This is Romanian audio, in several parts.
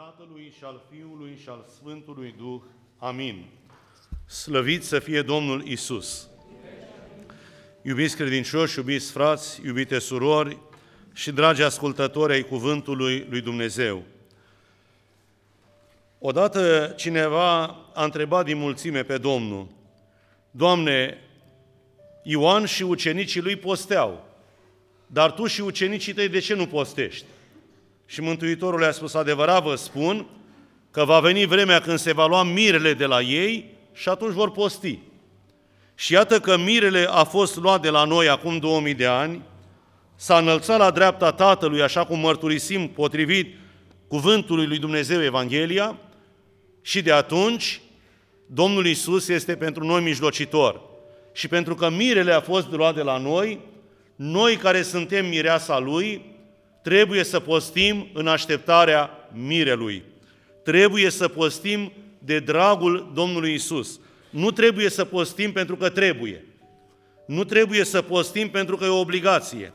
Tatălui și al Fiului și al Sfântului Duh. Amin. Slăvit să fie Domnul Isus. Iubiți credincioși, iubiți frați, iubite surori și dragi ascultători ai Cuvântului lui Dumnezeu. Odată cineva a întrebat din mulțime pe Domnul, Doamne, Ioan și ucenicii lui posteau, dar tu și ucenicii tăi de ce nu postești? Și Mântuitorul le-a spus, adevărat vă spun, că va veni vremea când se va lua mirele de la ei și atunci vor posti. Și iată că mirele a fost luat de la noi acum 2000 de ani, s-a înălțat la dreapta Tatălui, așa cum mărturisim potrivit cuvântului lui Dumnezeu Evanghelia, și de atunci Domnul Isus este pentru noi mijlocitor. Și pentru că mirele a fost luat de la noi, noi care suntem mireasa Lui, trebuie să postim în așteptarea mirelui. Trebuie să postim de dragul Domnului Isus. Nu trebuie să postim pentru că trebuie. Nu trebuie să postim pentru că e o obligație.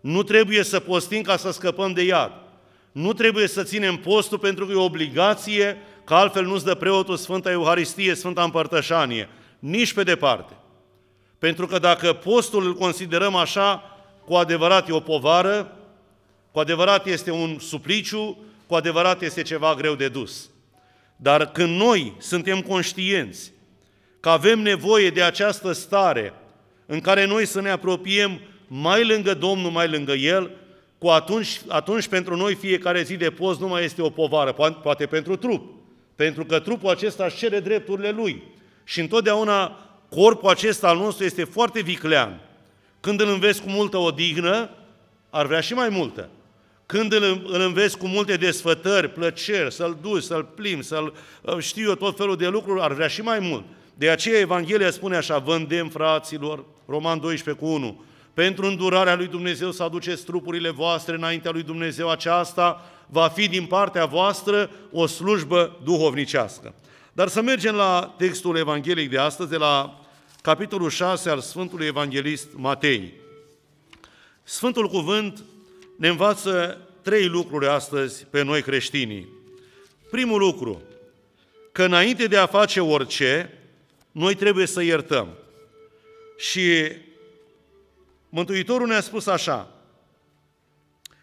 Nu trebuie să postim ca să scăpăm de iad. Nu trebuie să ținem postul pentru că e o obligație, că altfel nu-ți dă preotul Sfânta Euharistie, Sfânta Împărtășanie. Nici pe departe. Pentru că dacă postul îl considerăm așa, cu adevărat e o povară, cu adevărat este un supliciu, cu adevărat este ceva greu de dus. Dar când noi suntem conștienți că avem nevoie de această stare în care noi să ne apropiem mai lângă Domnul, mai lângă El, cu atunci, atunci pentru noi fiecare zi de post nu mai este o povară, poate pentru trup, pentru că trupul acesta își cere drepturile lui. Și întotdeauna corpul acesta al nostru este foarte viclean. Când îl înveți cu multă odihnă, ar vrea și mai multă. Când îl, îl înveți cu multe desfătări, plăceri, să-l duci, să-l plimbi, să-l uh, știu eu tot felul de lucruri, ar vrea și mai mult. De aceea Evanghelia spune așa, vă îndemn, fraților, Roman 12 cu 1, pentru îndurarea lui Dumnezeu să aduceți trupurile voastre înaintea lui Dumnezeu, aceasta va fi din partea voastră o slujbă duhovnicească. Dar să mergem la textul evanghelic de astăzi, de la capitolul 6 al Sfântului Evanghelist Matei. Sfântul Cuvânt ne învață trei lucruri astăzi pe noi creștinii. Primul lucru, că înainte de a face orice, noi trebuie să iertăm. Și Mântuitorul ne-a spus așa,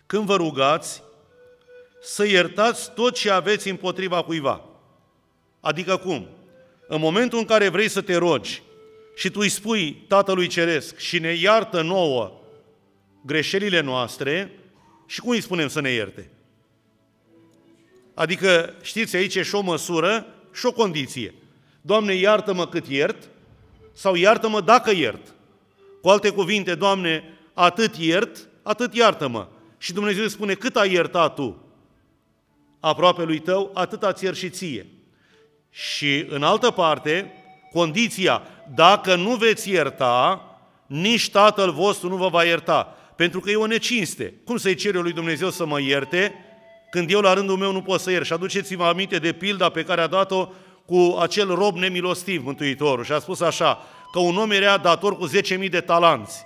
când vă rugați, să iertați tot ce aveți împotriva cuiva. Adică cum? În momentul în care vrei să te rogi și tu îi spui Tatălui Ceresc și ne iartă nouă greșelile noastre, și cum îi spunem să ne ierte? Adică, știți, aici e și o măsură și o condiție. Doamne, iartă-mă cât iert sau iartă-mă dacă iert. Cu alte cuvinte, Doamne, atât iert, atât iartă-mă. Și Dumnezeu spune, cât ai iertat tu aproape lui tău, atât ați iert și ție. Și în altă parte, condiția, dacă nu veți ierta, nici Tatăl vostru nu vă va ierta pentru că e o necinste. Cum să-i cer eu lui Dumnezeu să mă ierte când eu la rândul meu nu pot să iert? Și aduceți-vă aminte de pilda pe care a dat-o cu acel rob nemilostiv, Mântuitorul, și a spus așa, că un om era dator cu 10.000 de talanți.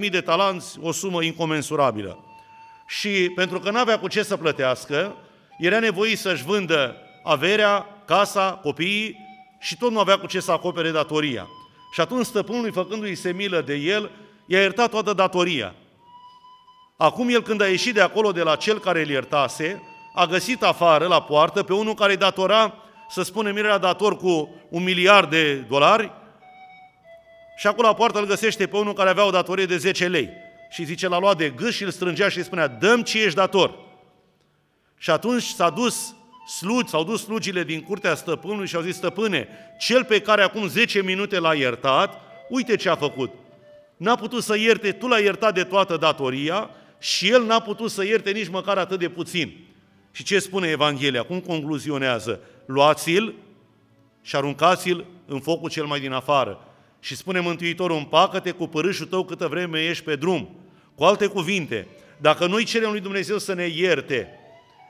10.000 de talanți, o sumă incomensurabilă. Și pentru că nu avea cu ce să plătească, era nevoit să-și vândă averea, casa, copiii și tot nu avea cu ce să acopere datoria. Și atunci stăpânului, făcându-i se milă de el, i-a iertat toată datoria. Acum el când a ieșit de acolo de la cel care îl iertase, a găsit afară, la poartă, pe unul care îi datora, să spunem, era dator cu un miliard de dolari și acolo la poartă îl găsește pe unul care avea o datorie de 10 lei. Și zice, l-a luat de gâs și îl strângea și îi spunea, dăm ce ești dator. Și atunci s-a dus slugi, s-au dus slugile din curtea stăpânului și au zis, stăpâne, cel pe care acum 10 minute l-a iertat, uite ce a făcut. N-a putut să ierte, tu l-ai iertat de toată datoria și el n-a putut să ierte nici măcar atât de puțin. Și ce spune Evanghelia? Cum concluzionează? Luați-l și aruncați-l în focul cel mai din afară. Și spune Mântuitorul, împacă-te cu părâșul tău câtă vreme ești pe drum. Cu alte cuvinte, dacă noi cerem lui Dumnezeu să ne ierte,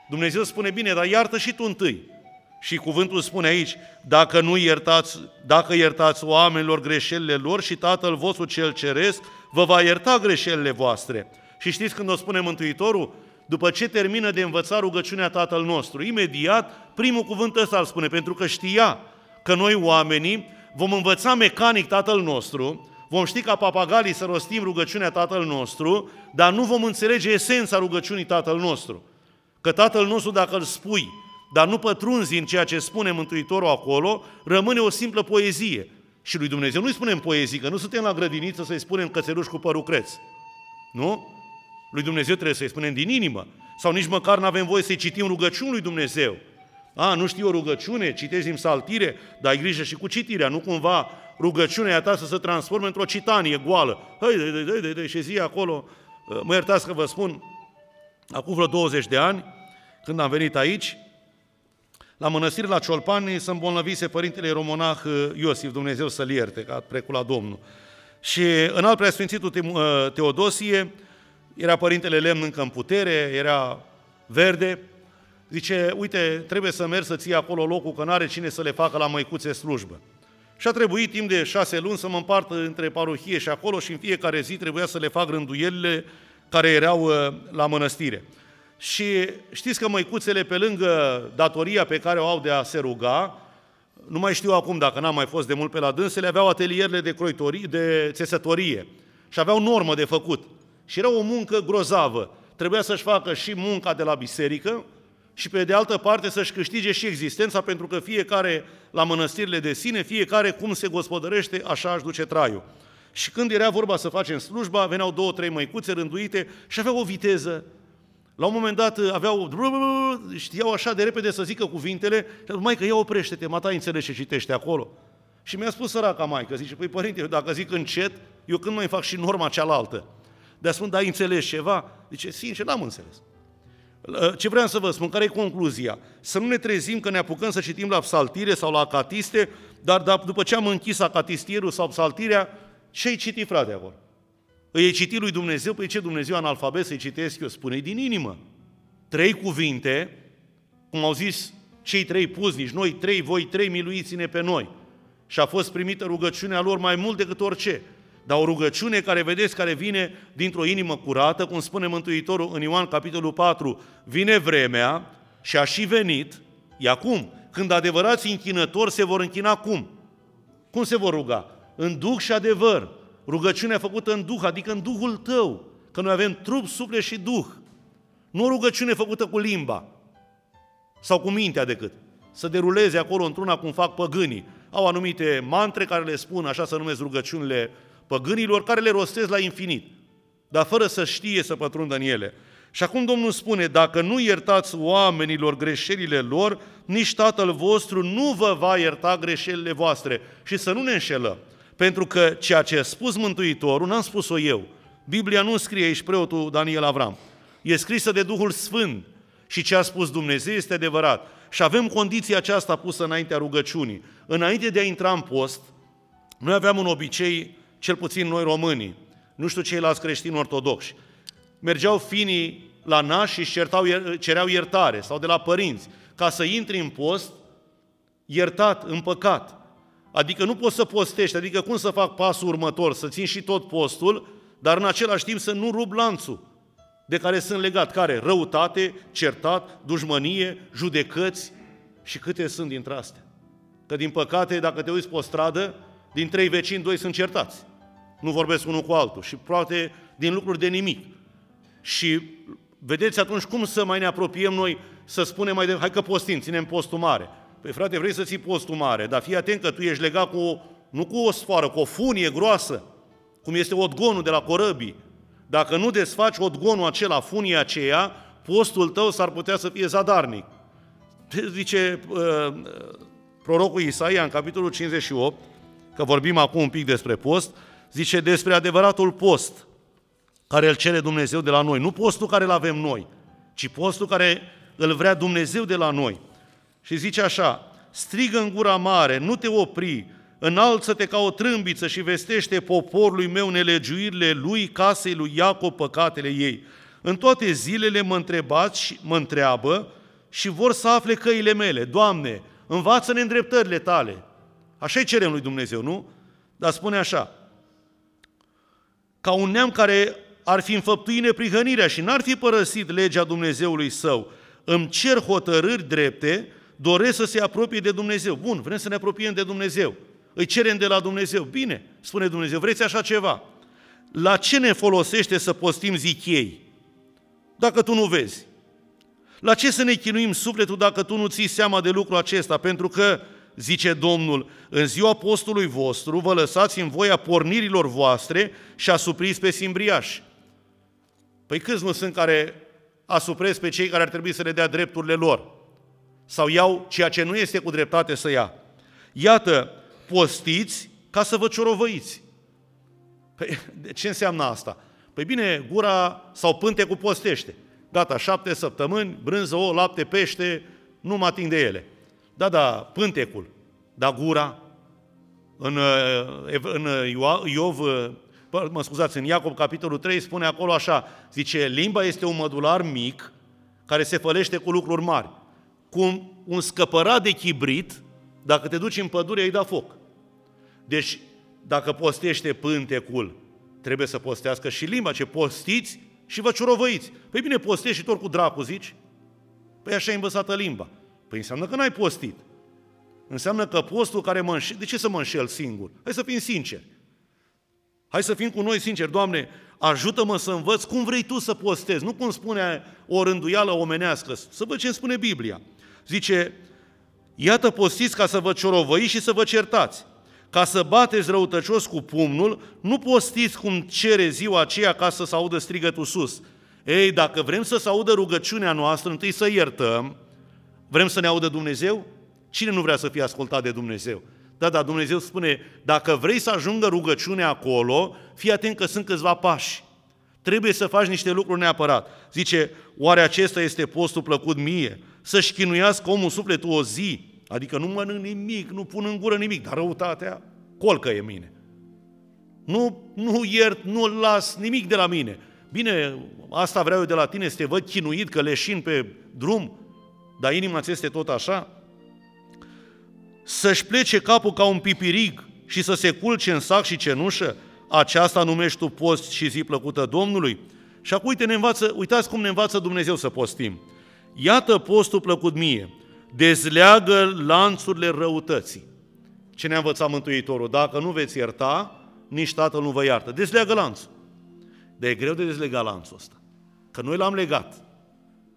Dumnezeu spune, bine, dar iartă și tu întâi. Și cuvântul spune aici, dacă nu iertați, dacă iertați oamenilor greșelile lor și Tatăl vostru cel ceresc vă va ierta greșelile voastre. Și știți când o spune Mântuitorul? după ce termină de învățat rugăciunea Tatăl nostru. Imediat, primul cuvânt ăsta îl spune, pentru că știa că noi oamenii vom învăța mecanic Tatăl nostru, vom ști ca papagalii să rostim rugăciunea Tatăl nostru, dar nu vom înțelege esența rugăciunii Tatăl nostru. Că Tatăl nostru, dacă îl spui, dar nu pătrunzi în ceea ce spune Mântuitorul acolo, rămâne o simplă poezie. Și lui Dumnezeu nu-i spunem poezii, că nu suntem la grădiniță să-i spunem cățeluș cu părucreț. Nu? Lui Dumnezeu trebuie să-i spunem din inimă. Sau nici măcar nu avem voie să-i citim rugăciuni lui Dumnezeu. A, nu știu o rugăciune, citești din saltire, dar ai grijă și cu citirea, nu cumva rugăciunea ta să se transforme într-o citanie goală. Hăi, de, de, de, de, și zi acolo, mă iertați că vă spun, acum vreo 20 de ani, când am venit aici, la mănăstire la Ciolpani să îmbolnăvise părintele romonah uh, Iosif, Dumnezeu să-l ierte, ca precul la Domnul. Și în alt preasfințitul uh, Teodosie, era părintele lemn încă în putere, era verde, zice, uite, trebuie să mergi să ții acolo locul, că n-are cine să le facă la măicuțe slujbă. Și a trebuit timp de șase luni să mă împart între parohie și acolo și în fiecare zi trebuia să le fac rânduielile care erau uh, la mănăstire. Și știți că măicuțele, pe lângă datoria pe care o au de a se ruga, nu mai știu acum dacă n-am mai fost de mult pe la dânsele, aveau atelierele de croitorie, de țesătorie și aveau normă de făcut. Și era o muncă grozavă. Trebuia să-și facă și munca de la biserică și pe de altă parte să-și câștige și existența pentru că fiecare la mănăstirile de sine, fiecare cum se gospodărește, așa își duce traiul. Și când era vorba să facem slujba, veneau două, trei măicuțe rânduite și aveau o viteză la un moment dat uh, aveau, știau așa de repede să zică cuvintele, mai că ia oprește-te, mata înțelegi ce citește acolo. Și mi-a spus săraca maică, zice, păi părinte, dacă zic încet, eu când mai fac și norma cealaltă? Dar spun, da, înțelegi ceva? Zice, sincer, n-am înțeles. Uh, ce vreau să vă spun, care e concluzia? Să nu ne trezim că ne apucăm să citim la psaltire sau la acatiste, dar după ce am închis acatistierul sau psaltirea, ce-ai citit, frate, acolo? Îi citit lui Dumnezeu, păi ce Dumnezeu analfabet să-i citesc eu? Spune din inimă. Trei cuvinte, cum au zis cei trei puznici, noi trei, voi trei, miluiți-ne pe noi. Și a fost primită rugăciunea lor mai mult decât orice. Dar o rugăciune care, vedeți, care vine dintr-o inimă curată, cum spune Mântuitorul în Ioan, capitolul 4, vine vremea și a și venit, e acum, când adevărații închinători se vor închina cum? Cum se vor ruga? În duc și adevăr. Rugăciunea făcută în Duh, adică în Duhul tău, că noi avem trup, suflet și Duh. Nu o rugăciune făcută cu limba sau cu mintea decât. Să deruleze acolo într-una cum fac păgânii. Au anumite mantre care le spun, așa să numesc rugăciunile păgânilor, care le rostesc la infinit, dar fără să știe să pătrundă în ele. Și acum Domnul spune, dacă nu iertați oamenilor greșelile lor, nici Tatăl vostru nu vă va ierta greșelile voastre. Și să nu ne înșelăm. Pentru că ceea ce a spus Mântuitorul, n-am spus-o eu. Biblia nu scrie aici preotul Daniel Avram. E scrisă de Duhul Sfânt. Și ce a spus Dumnezeu este adevărat. Și avem condiția aceasta pusă înaintea rugăciunii. Înainte de a intra în post, noi aveam un obicei, cel puțin noi românii, nu știu ceilalți creștini ortodoxi, mergeau finii la naș și certau, cereau iertare, sau de la părinți, ca să intri în post iertat, împăcat. Adică nu poți să postești, adică cum să fac pasul următor, să țin și tot postul, dar în același timp să nu rup lanțul de care sunt legat. Care? Răutate, certat, dușmănie, judecăți și câte sunt dintre astea. Că din păcate, dacă te uiți pe o stradă, din trei vecini, doi sunt certați. Nu vorbesc unul cu altul și poate din lucruri de nimic. Și vedeți atunci cum să mai ne apropiem noi să spunem mai de, hai că postim, ținem postul mare. Păi frate, vrei să ții postul mare, dar fii atent că tu ești legat cu, o, nu cu o sfoară, cu o funie groasă, cum este odgonul de la corăbii. Dacă nu desfaci odgonul acela, funia aceea, postul tău s-ar putea să fie zadarnic. Zice uh, prorocul Isaia în capitolul 58, că vorbim acum un pic despre post, zice despre adevăratul post care îl cere Dumnezeu de la noi. Nu postul care îl avem noi, ci postul care îl vrea Dumnezeu de la noi. Și zice așa, strigă în gura mare, nu te opri, înalță-te ca o trâmbiță și vestește poporului meu nelegiuirile lui, casei lui Iacob, păcatele ei. În toate zilele mă întrebați și mă întreabă și vor să afle căile mele. Doamne, învață-ne îndreptările tale. Așa-i cerem lui Dumnezeu, nu? Dar spune așa, ca un neam care ar fi înfăptuit neprihănirea și n-ar fi părăsit legea Dumnezeului său. Îmi cer hotărâri drepte, doresc să se apropie de Dumnezeu. Bun, vrem să ne apropiem de Dumnezeu. Îi cerem de la Dumnezeu. Bine, spune Dumnezeu, vreți așa ceva? La ce ne folosește să postim, zic ei, dacă tu nu vezi? La ce să ne chinuim sufletul dacă tu nu ții seama de lucrul acesta? Pentru că, zice Domnul, în ziua postului vostru vă lăsați în voia pornirilor voastre și asupriți pe simbriași. Păi câți nu sunt care asupresc pe cei care ar trebui să le dea drepturile lor? Sau iau ceea ce nu este cu dreptate să ia? Iată, postiți ca să vă ciorovăiți. Păi, ce înseamnă asta? Păi bine, gura sau pântecul postește. Gata, șapte săptămâni, brânză, o, lapte, pește, nu mă ating de ele. Da, da, pântecul, da, gura. În, în Iov, mă scuzați, în Iacob, capitolul 3, spune acolo așa, zice, limba este un mădular mic care se fălește cu lucruri mari. Cum un scăpărat de chibrit, dacă te duci în pădure, îi da foc. Deci, dacă postește pântecul, trebuie să postească și limba. Ce postiți, și vă ciurovăiți. Păi bine, postești și tot cu dracu, zici? Păi așa e învățată limba. Păi înseamnă că n-ai postit. Înseamnă că postul care mă înșel... De ce să mă înșel singur? Hai să fim sinceri. Hai să fim cu noi sinceri. Doamne, ajută-mă să învăț cum vrei Tu să postezi. Nu cum spune o rânduială omenească. Să văd ce îmi spune Biblia. Zice, iată postiți ca să vă ciorovăiți și să vă certați ca să bateți răutăcios cu pumnul, nu postiți cum cere ziua aceea ca să se audă strigătul sus. Ei, dacă vrem să se audă rugăciunea noastră, întâi să iertăm, vrem să ne audă Dumnezeu? Cine nu vrea să fie ascultat de Dumnezeu? Da, da, Dumnezeu spune, dacă vrei să ajungă rugăciunea acolo, fii atent că sunt câțiva pași. Trebuie să faci niște lucruri neapărat. Zice, oare acesta este postul plăcut mie? Să-și chinuiască omul sufletul o zi, Adică nu mănânc nimic, nu pun în gură nimic, dar răutatea colcă e mine. Nu, nu iert, nu las nimic de la mine. Bine, asta vreau eu de la tine, să te văd chinuit, că leșin pe drum, dar inima ți este tot așa? Să-și plece capul ca un pipirig și să se culce în sac și cenușă, aceasta numești tu post și zi plăcută Domnului? Și acum uite, ne învață, uitați cum ne învață Dumnezeu să postim. Iată postul plăcut mie, dezleagă lanțurile răutății. Ce ne-a învățat Mântuitorul? Dacă nu veți ierta, nici Tatăl nu vă iartă. Dezleagă lanțul. Dar e greu de dezlega lanțul ăsta. Că noi l-am legat.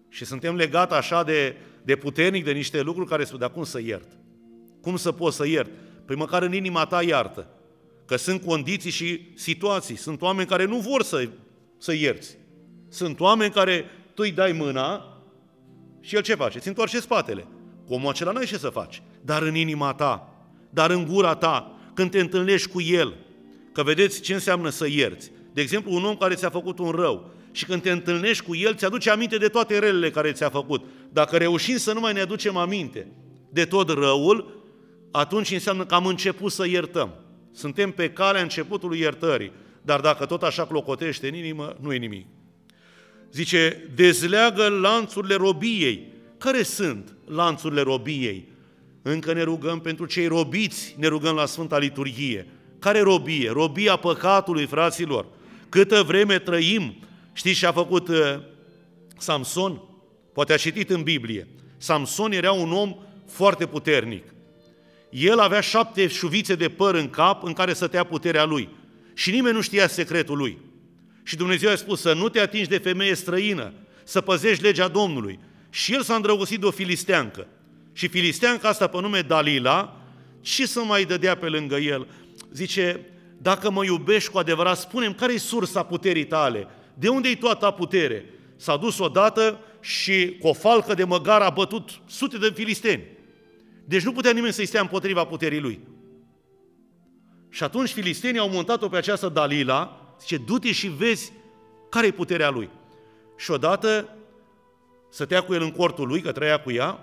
Și suntem legați așa de, de puternic de niște lucruri care spun, dar cum să iert? Cum să pot să iert? Păi măcar în inima ta iartă. Că sunt condiții și situații. Sunt oameni care nu vor să, să ierți. Sunt oameni care tu îi dai mâna și el ce face? Ți întoarce spatele. Cu omul acela n-ai ce să faci. Dar în inima ta, dar în gura ta, când te întâlnești cu el, că vedeți ce înseamnă să ierți. De exemplu, un om care ți-a făcut un rău și când te întâlnești cu el, ți-aduce aminte de toate relele care ți-a făcut. Dacă reușim să nu mai ne aducem aminte de tot răul, atunci înseamnă că am început să iertăm. Suntem pe calea începutului iertării. Dar dacă tot așa clocotește în inimă, nu e nimic. Zice, dezleagă lanțurile robiei. Care sunt lanțurile robiei? Încă ne rugăm pentru cei robiți, ne rugăm la Sfânta Liturghie. Care robie? Robia păcatului, fraților. Câtă vreme trăim, știți ce a făcut uh, Samson? Poate a citit în Biblie. Samson era un om foarte puternic. El avea șapte șuvițe de păr în cap în care stătea puterea lui. Și nimeni nu știa secretul lui. Și Dumnezeu a spus să nu te atingi de femeie străină, să păzești legea Domnului. Și el s-a îndrăgostit de o filisteancă. Și filisteanca asta pe nume Dalila, ce să mai dădea pe lângă el? Zice, dacă mă iubești cu adevărat, spunem care e sursa puterii tale? De unde e toată putere? S-a dus odată și cu o falcă de măgar a bătut sute de filisteni. Deci nu putea nimeni să-i stea împotriva puterii lui. Și atunci filistenii au montat-o pe această Dalila, zice, du-te și vezi care e puterea lui. Și odată stătea cu el în cortul lui, că trăia cu ea,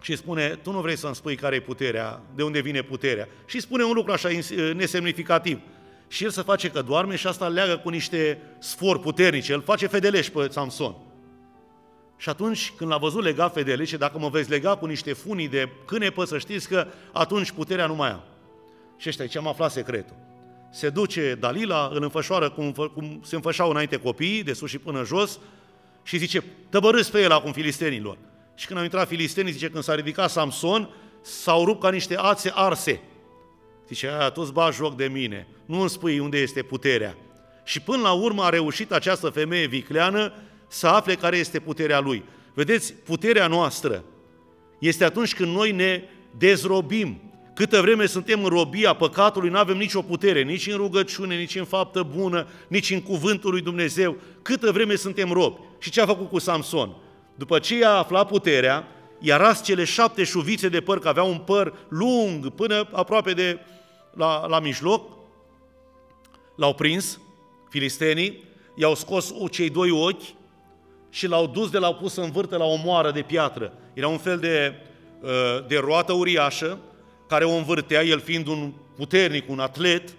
și spune, tu nu vrei să-mi spui care e puterea, de unde vine puterea. Și spune un lucru așa nesemnificativ. Și el se face că doarme și asta leagă cu niște sfori puternice, îl face fedeleș pe Samson. Și atunci, când l-a văzut legat fedeleș, dacă mă vezi lega cu niște funii de cânepă, să știți că atunci puterea nu mai am. Și ăștia ce am aflat secretul. Se duce Dalila, îl înfășoară cum, cum se înfășau înainte copiii, de sus și până jos, și zice, tăbărâți pe el acum filistenilor. Și când au intrat filistenii, zice, când s-a ridicat Samson, s-au rupt ca niște ațe arse. Zice, aia, tu bagi joc de mine, nu îmi spui unde este puterea. Și până la urmă a reușit această femeie vicleană să afle care este puterea lui. Vedeți, puterea noastră este atunci când noi ne dezrobim. Câtă vreme suntem în robia păcatului, nu avem nicio putere, nici în rugăciune, nici în faptă bună, nici în cuvântul lui Dumnezeu. Câtă vreme suntem robi. Și ce a făcut cu Samson? După ce i-a aflat puterea, i-a ras cele șapte șuvițe de păr, că avea un păr lung, până aproape de la, la mijloc, l-au prins filistenii, i-au scos cei doi ochi și l-au dus de l-au pus în vârtă la o moară de piatră. Era un fel de, uh, de roată uriașă care o învârtea, el fiind un puternic, un atlet,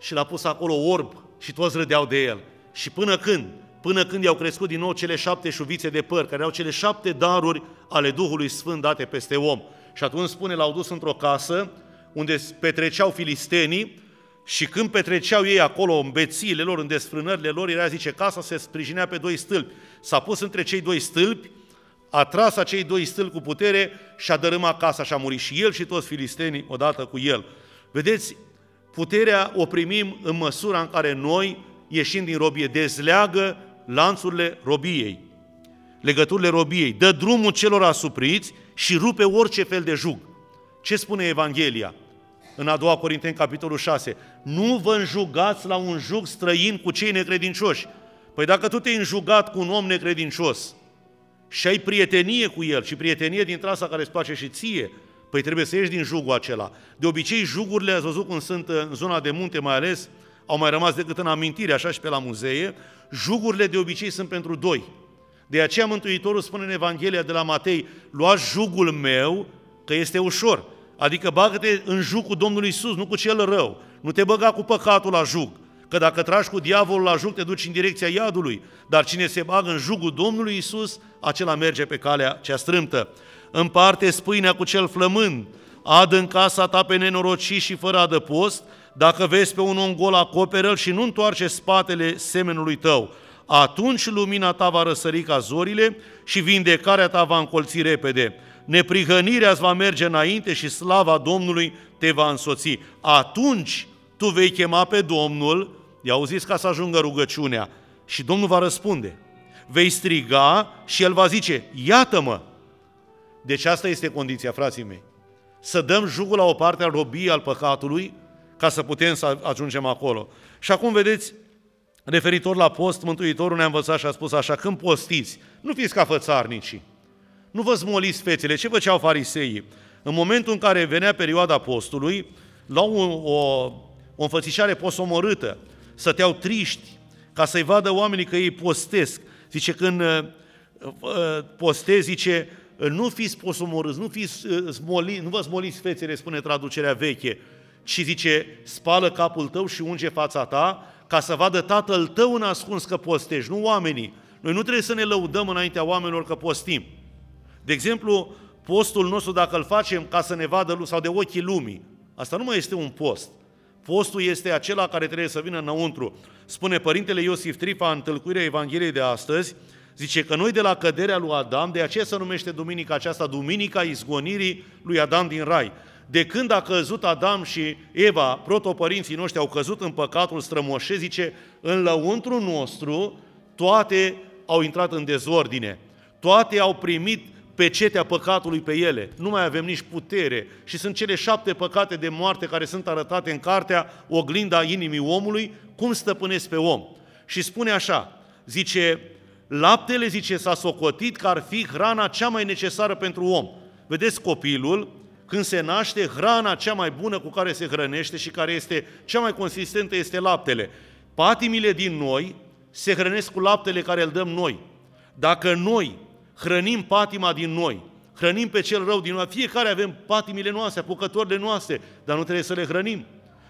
și l-a pus acolo orb și toți râdeau de el. Și până când? Până când i-au crescut din nou cele șapte șuvițe de păr, care au cele șapte daruri ale Duhului Sfânt date peste om. Și atunci spune, l-au dus într-o casă unde petreceau filistenii și când petreceau ei acolo în bețiile lor, în desfrânările lor, era, zice, casa se sprijinea pe doi stâlpi. S-a pus între cei doi stâlpi, a tras acei doi stâlpi cu putere și a dărâmat casa și a murit și el și toți filistenii odată cu el. Vedeți, puterea o primim în măsura în care noi ieșim din robie, dezleagă lanțurile robiei, legăturile robiei, dă drumul celor asupriți și rupe orice fel de jug. Ce spune Evanghelia? În a doua Corinteni, capitolul 6. Nu vă înjugați la un jug străin cu cei necredincioși. Păi dacă tu te-ai înjugat cu un om necredincios și ai prietenie cu el și prietenie din trasa care îți place și ție, păi trebuie să ieși din jugul acela. De obicei, jugurile, ați văzut cum sunt în zona de munte mai ales, au mai rămas decât în amintire, așa și pe la muzee, jugurile de obicei sunt pentru doi. De aceea Mântuitorul spune în Evanghelia de la Matei, luați jugul meu, că este ușor. Adică bagă-te în jug cu Domnul Isus, nu cu cel rău. Nu te băga cu păcatul la jug. Că dacă tragi cu diavolul la jug, te duci în direcția iadului. Dar cine se bagă în jugul Domnului Isus, acela merge pe calea cea strâmtă. Împarte spâinea cu cel flămând, adă în casa ta pe nenorocii și fără adăpost, dacă vezi pe un om gol, acoperă și nu întoarce spatele semenului tău. Atunci lumina ta va răsări ca zorile și vindecarea ta va încolți repede. Neprihănirea îți va merge înainte și slava Domnului te va însoți. Atunci tu vei chema pe Domnul, i auziți ca să ajungă rugăciunea, și Domnul va răspunde. Vei striga și El va zice, iată-mă! Deci asta este condiția, frații mei. Să dăm jugul la o parte al robiei al păcatului, ca să putem să ajungem acolo. Și acum vedeți, referitor la post, Mântuitorul ne-a învățat și a spus așa, când postiți, nu fiți ca fățarnicii, nu vă smoliți fețele, ce făceau fariseii? În momentul în care venea perioada postului, luau o, o, o înfățișare posomorâtă, stăteau triști, ca să-i vadă oamenii că ei postesc. Zice, când uh, uh postezi, zice, nu fiți posomorâți, nu, fiți, uh, smoli, nu vă smoliți fețele, spune traducerea veche, și zice, spală capul tău și unge fața ta, ca să vadă tatăl tău în ascuns că postești, nu oamenii. Noi nu trebuie să ne lăudăm înaintea oamenilor că postim. De exemplu, postul nostru, dacă îl facem ca să ne vadă sau de ochii lumii, asta nu mai este un post. Postul este acela care trebuie să vină înăuntru. Spune Părintele Iosif Trifa în tâlcuirea Evangheliei de astăzi, zice că noi de la căderea lui Adam, de aceea se numește duminica aceasta, Duminica izgonirii lui Adam din Rai. De când a căzut Adam și Eva, protopărinții noștri au căzut în păcatul strămoșe, zice, în lăuntru nostru toate au intrat în dezordine. Toate au primit pecetea păcatului pe ele. Nu mai avem nici putere. Și sunt cele șapte păcate de moarte care sunt arătate în cartea Oglinda inimii omului, cum stăpânesc pe om. Și spune așa, zice, laptele, zice, s-a socotit că ar fi hrana cea mai necesară pentru om. Vedeți, copilul, când se naște, hrana cea mai bună cu care se hrănește și care este cea mai consistentă este laptele. Patimile din noi se hrănesc cu laptele care îl dăm noi. Dacă noi hrănim patima din noi, hrănim pe cel rău din noi, fiecare avem patimile noastre, apucătorile noastre, dar nu trebuie să le hrănim.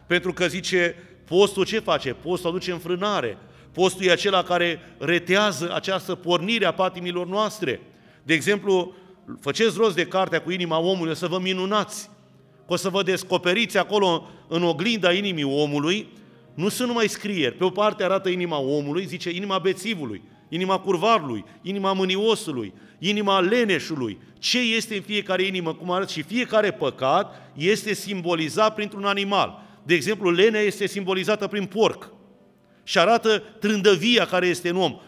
Pentru că zice, postul ce face? Postul aduce înfrânare. Postul e acela care retează această pornire a patimilor noastre. De exemplu, faceți rost de cartea cu inima omului, să vă minunați că o să vă descoperiți acolo în oglinda inimii omului, nu sunt numai scrieri. Pe o parte arată inima omului, zice inima bețivului, inima curvarului, inima mâniosului, inima leneșului. Ce este în fiecare inimă, cum arată și fiecare păcat, este simbolizat printr-un animal. De exemplu, lenea este simbolizată prin porc și arată trândăvia care este în om.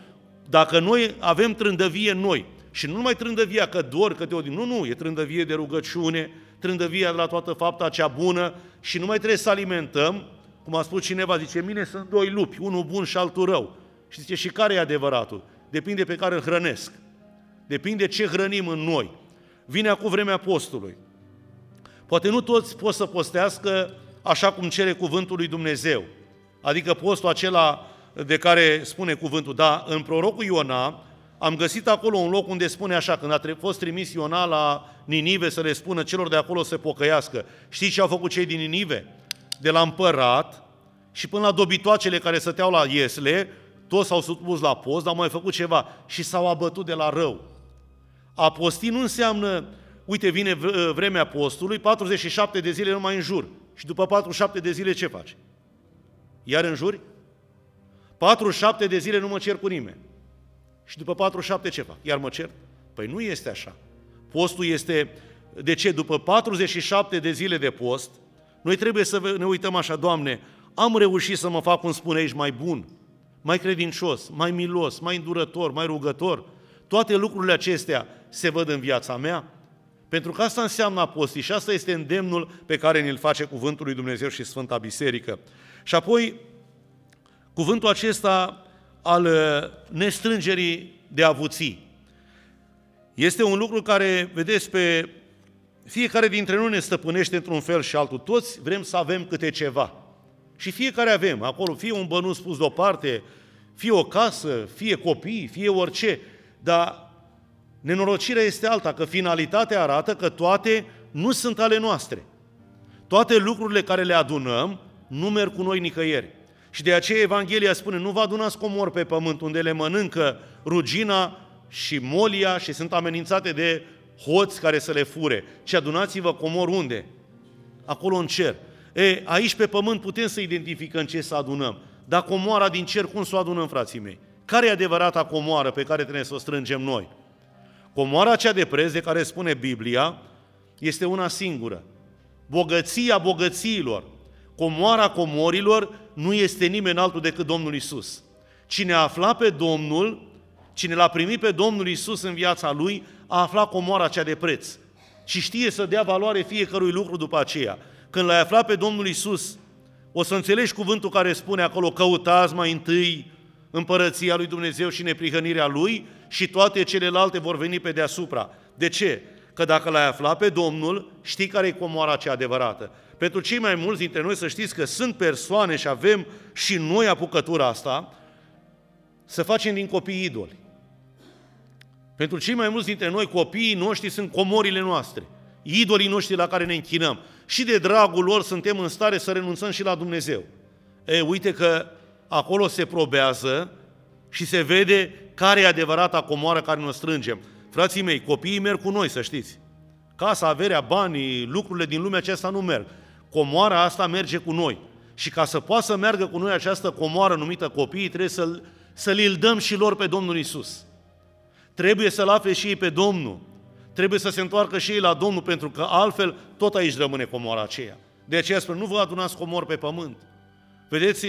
Dacă noi avem trândăvie în noi, și nu numai trândăvia că dor, că te odin, nu, nu, e trândăvie de rugăciune, trândăvia de la toată fapta cea bună și nu mai trebuie să alimentăm, cum a spus cineva, zice, mine sunt doi lupi, unul bun și altul rău. Și zice, și care e adevăratul? Depinde pe care îl hrănesc. Depinde ce hrănim în noi. Vine acum vremea postului. Poate nu toți pot să postească așa cum cere cuvântul lui Dumnezeu. Adică postul acela de care spune cuvântul. Dar în prorocul Iona am găsit acolo un loc unde spune așa, când a fost trimis Iona la Ninive să le spună celor de acolo să pocăiască. Știți ce au făcut cei din Ninive? De la împărat și până la dobitoacele care stăteau la iesle, toți s-au supus la post, dar au mai făcut ceva și s-au abătut de la rău. A posti nu înseamnă, uite, vine vremea postului, 47 de zile numai în jur. Și după 47 de zile ce faci? Iar în juri? 47 de zile nu mă cer cu nimeni. Și după 47 ce fac? Iar mă cer? Păi nu este așa. Postul este, de ce? După 47 de zile de post, noi trebuie să ne uităm așa, Doamne, am reușit să mă fac, cum spune aici, mai bun, mai credincios, mai milos, mai îndurător, mai rugător. Toate lucrurile acestea se văd în viața mea? Pentru că asta înseamnă apostii și asta este îndemnul pe care ne-l face Cuvântul lui Dumnezeu și Sfânta Biserică. Și apoi, cuvântul acesta al uh, nestrângerii de avuții. Este un lucru care, vedeți, pe fiecare dintre noi ne stăpânește într-un fel și altul. Toți vrem să avem câte ceva. Și fiecare avem acolo, fie un bănuț pus deoparte, fie o casă, fie copii, fie orice. Dar nenorocirea este alta, că finalitatea arată că toate nu sunt ale noastre. Toate lucrurile care le adunăm nu merg cu noi nicăieri. Și de aceea Evanghelia spune, nu vă adunați comori pe pământ unde le mănâncă rugina și molia și sunt amenințate de hoți care să le fure, ci adunați-vă comor unde? Acolo în cer. E, aici pe pământ putem să identificăm ce să adunăm. Dar comoara din cer, cum să o adunăm, frații mei? Care e adevărata comoară pe care trebuie să o strângem noi? Comoara cea de preț de care spune Biblia este una singură. Bogăția bogățiilor, comoara comorilor nu este nimeni altul decât Domnul Isus. Cine a aflat pe Domnul, cine l-a primit pe Domnul Isus în viața lui, a aflat comoara cea de preț. Și știe să dea valoare fiecărui lucru după aceea. Când l-ai aflat pe Domnul Isus, o să înțelegi cuvântul care spune acolo, căutați mai întâi împărăția lui Dumnezeu și neprihănirea lui și toate celelalte vor veni pe deasupra. De ce? Că dacă l-ai aflat pe Domnul, știi care e comoara cea adevărată. Pentru cei mai mulți dintre noi să știți că sunt persoane și avem și noi apucătura asta, să facem din copii idoli. Pentru cei mai mulți dintre noi, copiii noștri sunt comorile noastre, idolii noștri la care ne închinăm. Și de dragul lor suntem în stare să renunțăm și la Dumnezeu. E, uite că acolo se probează și se vede care e adevărata comoară care ne strângem. Frații mei, copiii merg cu noi, să știți. Casa, averea, banii, lucrurile din lumea aceasta nu merg. Comoara asta merge cu noi. Și ca să poată să meargă cu noi această comoară numită copiii, trebuie să-l, să l dăm și lor pe Domnul Isus. Trebuie să-L afle și ei pe Domnul. Trebuie să se întoarcă și ei la Domnul, pentru că altfel tot aici rămâne comoara aceea. De aceea spune, nu vă adunați comori pe pământ. Vedeți,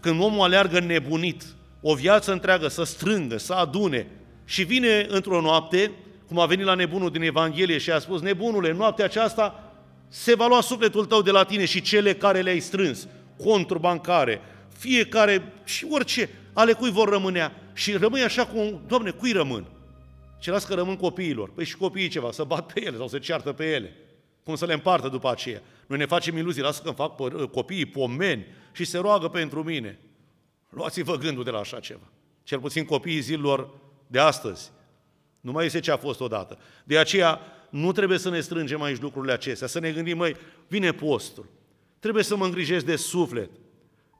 când omul aleargă nebunit, o viață întreagă, să strângă, să adune, și vine într-o noapte, cum a venit la nebunul din Evanghelie și a spus, nebunule, noaptea aceasta se va lua sufletul tău de la tine și cele care le-ai strâns, conturi bancare, fiecare și orice, ale cui vor rămânea. Și rămâi așa cum, Doamne, cui rămân? Ce las că rămân copiilor. Păi și copiii ceva, să bat pe ele sau să ceartă pe ele. Cum să le împartă după aceea. Noi ne facem iluzii, lasă că fac copiii pomeni și se roagă pentru mine. Luați-vă gândul de la așa ceva. Cel puțin copiii zilor de astăzi. Nu mai este ce a fost odată. De aceea nu trebuie să ne strângem aici lucrurile acestea, să ne gândim, măi, vine postul. Trebuie să mă îngrijesc de suflet.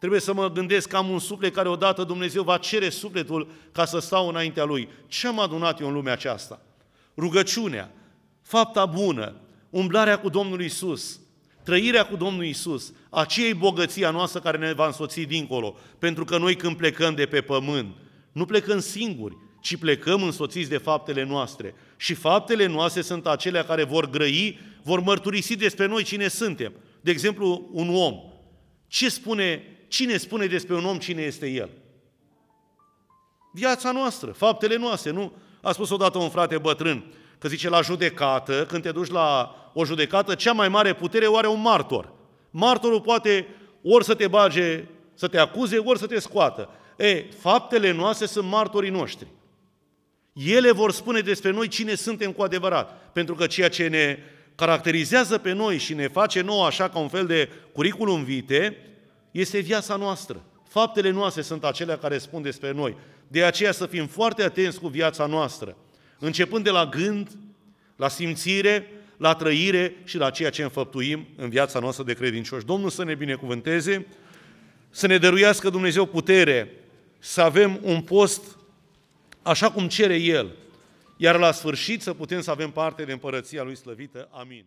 Trebuie să mă gândesc că am un suflet care odată Dumnezeu va cere sufletul ca să stau înaintea Lui. Ce am adunat eu în lumea aceasta? Rugăciunea, fapta bună, umblarea cu Domnul Isus, Trăirea cu Domnul Isus, aceea bogăția noastră care ne va însoți dincolo, pentru că noi când plecăm de pe pământ, nu plecăm singuri, ci plecăm însoțiți de faptele noastre. Și faptele noastre sunt acelea care vor grăi, vor mărturisi despre noi cine suntem. De exemplu, un om. Ce spune, cine spune despre un om cine este el? Viața noastră, faptele noastre, nu? A spus odată un frate bătrân, că zice la judecată, când te duci la o judecată, cea mai mare putere o are un martor. Martorul poate ori să te bage, să te acuze, ori să te scoată. E, faptele noastre sunt martorii noștri. Ele vor spune despre noi cine suntem cu adevărat, pentru că ceea ce ne caracterizează pe noi și ne face nou așa ca un fel de curriculum vitae, este viața noastră. Faptele noastre sunt acelea care spun despre noi. De aceea să fim foarte atenți cu viața noastră, începând de la gând, la simțire, la trăire și la ceea ce înfăptuim în viața noastră de credincioși. Domnul să ne binecuvânteze, să ne dăruiască Dumnezeu putere, să avem un post așa cum cere El, iar la sfârșit să putem să avem parte de împărăția Lui slăvită. Amin.